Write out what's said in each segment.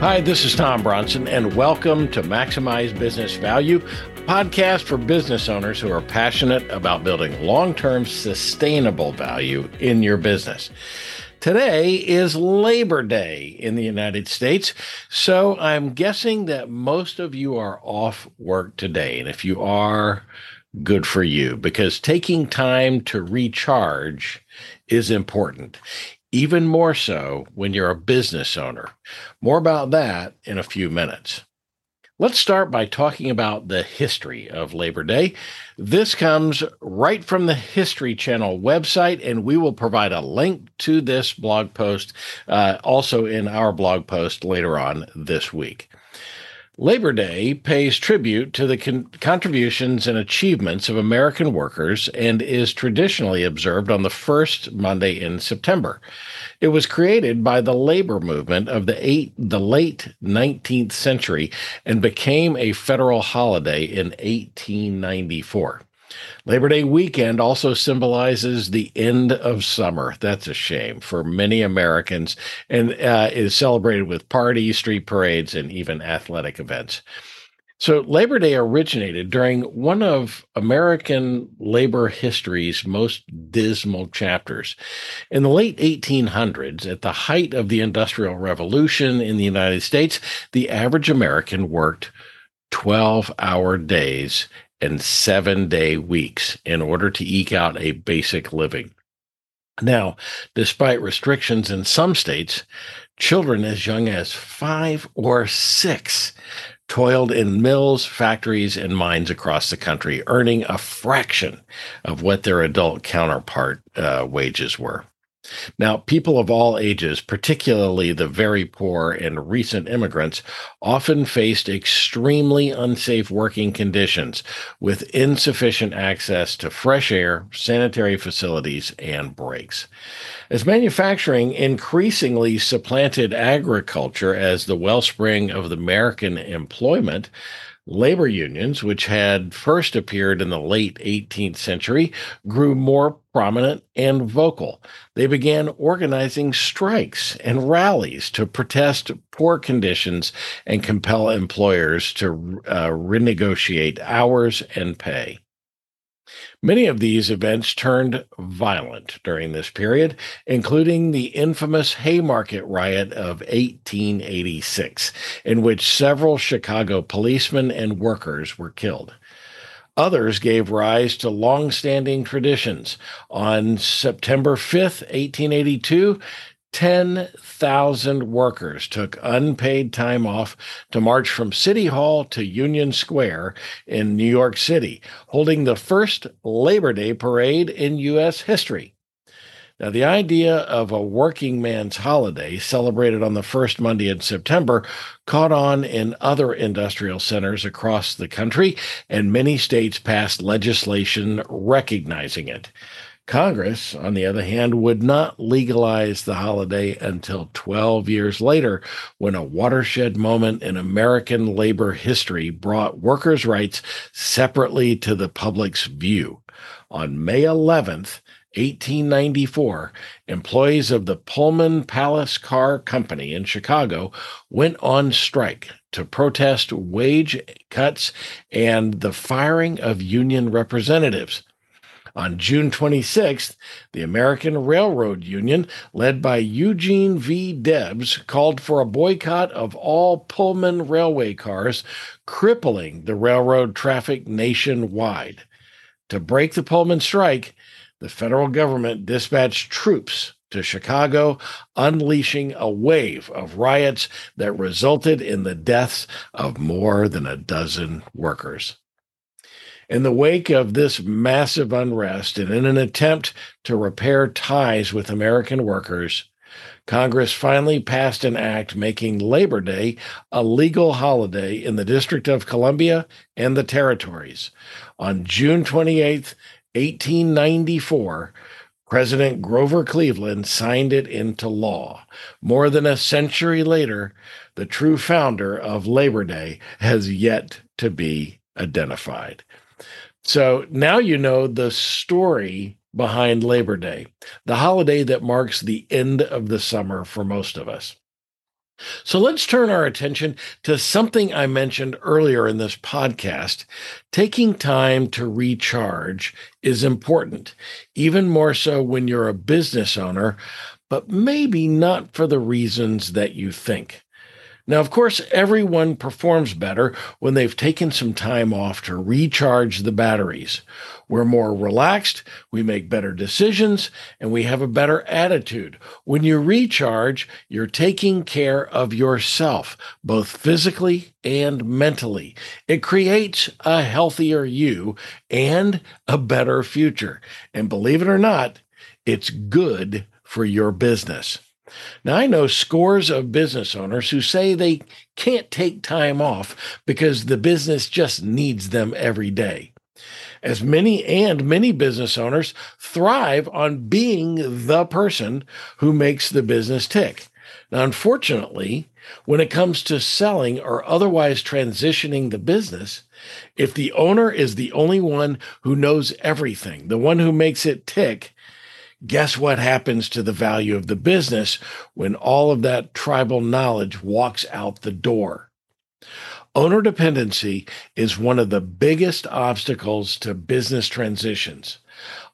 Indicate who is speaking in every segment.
Speaker 1: Hi, this is Tom Bronson, and welcome to Maximize Business Value, podcast for business owners who are passionate about building long term sustainable value in your business. Today is Labor Day in the United States, so I'm guessing that most of you are off work today. And if you are, good for you because taking time to recharge is important even more so when you're a business owner. More about that in a few minutes. Let's start by talking about the history of Labor Day. This comes right from the History Channel website, and we will provide a link to this blog post uh, also in our blog post later on this week. Labor Day pays tribute to the con- contributions and achievements of American workers and is traditionally observed on the first Monday in September. It was created by the labor movement of the, eight, the late 19th century and became a federal holiday in 1894. Labor Day weekend also symbolizes the end of summer. That's a shame for many Americans and uh, is celebrated with parties, street parades, and even athletic events. So, Labor Day originated during one of American labor history's most dismal chapters. In the late 1800s, at the height of the Industrial Revolution in the United States, the average American worked 12 hour days and seven day weeks in order to eke out a basic living. Now, despite restrictions in some states, children as young as five or six toiled in mills, factories, and mines across the country, earning a fraction of what their adult counterpart uh, wages were. Now, people of all ages, particularly the very poor and recent immigrants, often faced extremely unsafe working conditions with insufficient access to fresh air, sanitary facilities, and breaks. As manufacturing increasingly supplanted agriculture as the wellspring of the American employment, Labor unions, which had first appeared in the late 18th century, grew more prominent and vocal. They began organizing strikes and rallies to protest poor conditions and compel employers to uh, renegotiate hours and pay. Many of these events turned violent during this period, including the infamous Haymarket riot of 1886, in which several Chicago policemen and workers were killed. Others gave rise to long-standing traditions. On September 5th, 1882, 10,000 workers took unpaid time off to march from City Hall to Union Square in New York City, holding the first Labor Day parade in U.S. history. Now, the idea of a working man's holiday celebrated on the first Monday in September caught on in other industrial centers across the country, and many states passed legislation recognizing it. Congress, on the other hand, would not legalize the holiday until 12 years later, when a watershed moment in American labor history brought workers' rights separately to the public's view. On May 11th, 1894, employees of the Pullman Palace Car Company in Chicago went on strike to protest wage cuts and the firing of union representatives. On June 26th, the American Railroad Union, led by Eugene V. Debs, called for a boycott of all Pullman railway cars, crippling the railroad traffic nationwide. To break the Pullman strike, the federal government dispatched troops to Chicago, unleashing a wave of riots that resulted in the deaths of more than a dozen workers. In the wake of this massive unrest and in an attempt to repair ties with American workers, Congress finally passed an act making Labor Day a legal holiday in the District of Columbia and the territories. On June 28, 1894, President Grover Cleveland signed it into law. More than a century later, the true founder of Labor Day has yet to be identified. So now you know the story behind Labor Day, the holiday that marks the end of the summer for most of us. So let's turn our attention to something I mentioned earlier in this podcast. Taking time to recharge is important, even more so when you're a business owner, but maybe not for the reasons that you think. Now, of course, everyone performs better when they've taken some time off to recharge the batteries. We're more relaxed, we make better decisions, and we have a better attitude. When you recharge, you're taking care of yourself, both physically and mentally. It creates a healthier you and a better future. And believe it or not, it's good for your business. Now, I know scores of business owners who say they can't take time off because the business just needs them every day. As many and many business owners thrive on being the person who makes the business tick. Now, unfortunately, when it comes to selling or otherwise transitioning the business, if the owner is the only one who knows everything, the one who makes it tick, guess what happens to the value of the business when all of that tribal knowledge walks out the door? Owner dependency is one of the biggest obstacles to business transitions.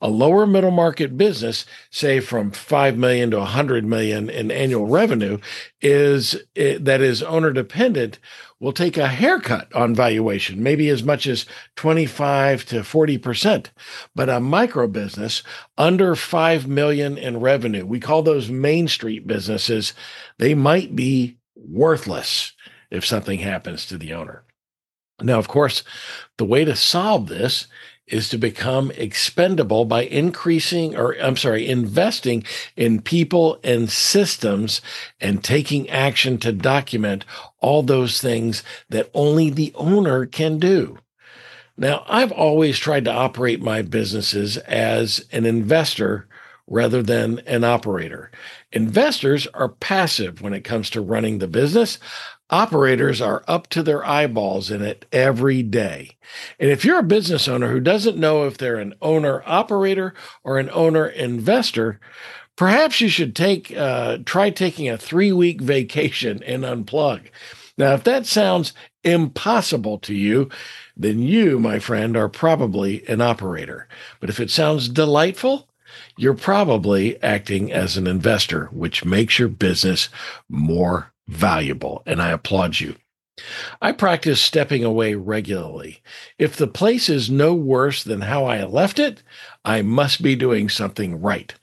Speaker 1: A lower middle market business, say from 5 million to 100 million in annual revenue, is eh, that is owner dependent will take a haircut on valuation, maybe as much as 25 to 40%. But a micro business under 5 million in revenue, we call those main street businesses, they might be worthless if something happens to the owner. Now, of course, the way to solve this is to become expendable by increasing or I'm sorry, investing in people and systems and taking action to document all those things that only the owner can do. Now, I've always tried to operate my businesses as an investor rather than an operator. Investors are passive when it comes to running the business. Operators are up to their eyeballs in it every day. And if you're a business owner who doesn't know if they're an owner operator or an owner investor, perhaps you should take uh, try taking a three week vacation and unplug. Now, if that sounds impossible to you, then you, my friend, are probably an operator. But if it sounds delightful, you're probably acting as an investor, which makes your business more valuable, and I applaud you. I practice stepping away regularly. If the place is no worse than how I left it, I must be doing something right.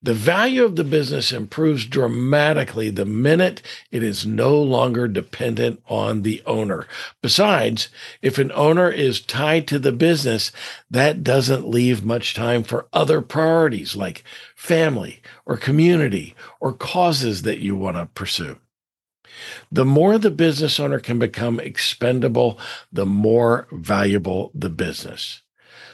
Speaker 1: The value of the business improves dramatically the minute it is no longer dependent on the owner. Besides, if an owner is tied to the business, that doesn't leave much time for other priorities like family or community or causes that you want to pursue. The more the business owner can become expendable, the more valuable the business.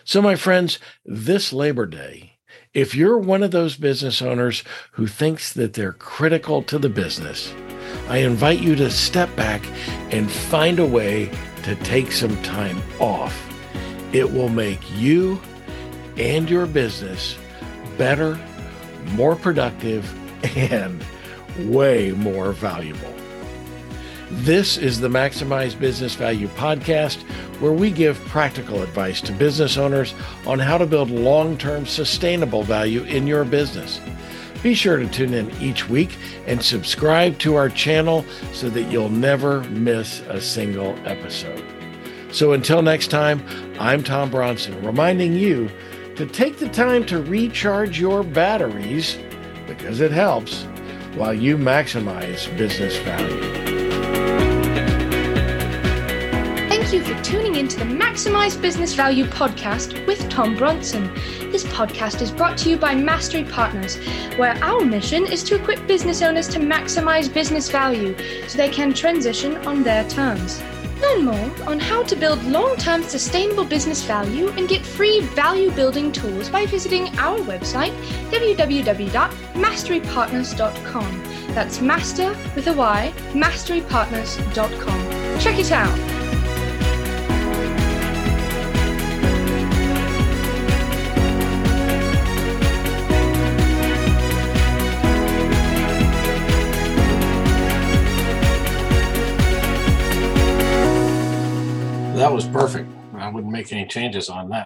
Speaker 1: So, my friends, this Labor Day, if you're one of those business owners who thinks that they're critical to the business, I invite you to step back and find a way to take some time off. It will make you and your business better, more productive, and way more valuable. This is the Maximize Business Value podcast, where we give practical advice to business owners on how to build long term sustainable value in your business. Be sure to tune in each week and subscribe to our channel so that you'll never miss a single episode. So until next time, I'm Tom Bronson, reminding you to take the time to recharge your batteries because it helps while you maximize business value.
Speaker 2: You for tuning in to the Maximize Business Value podcast with Tom Bronson. This podcast is brought to you by Mastery Partners, where our mission is to equip business owners to maximize business value so they can transition on their terms. Learn more on how to build long term sustainable business value and get free value building tools by visiting our website, www.masterypartners.com. That's master with a Y, masterypartners.com. Check it out.
Speaker 1: That was perfect. I wouldn't make any changes on that.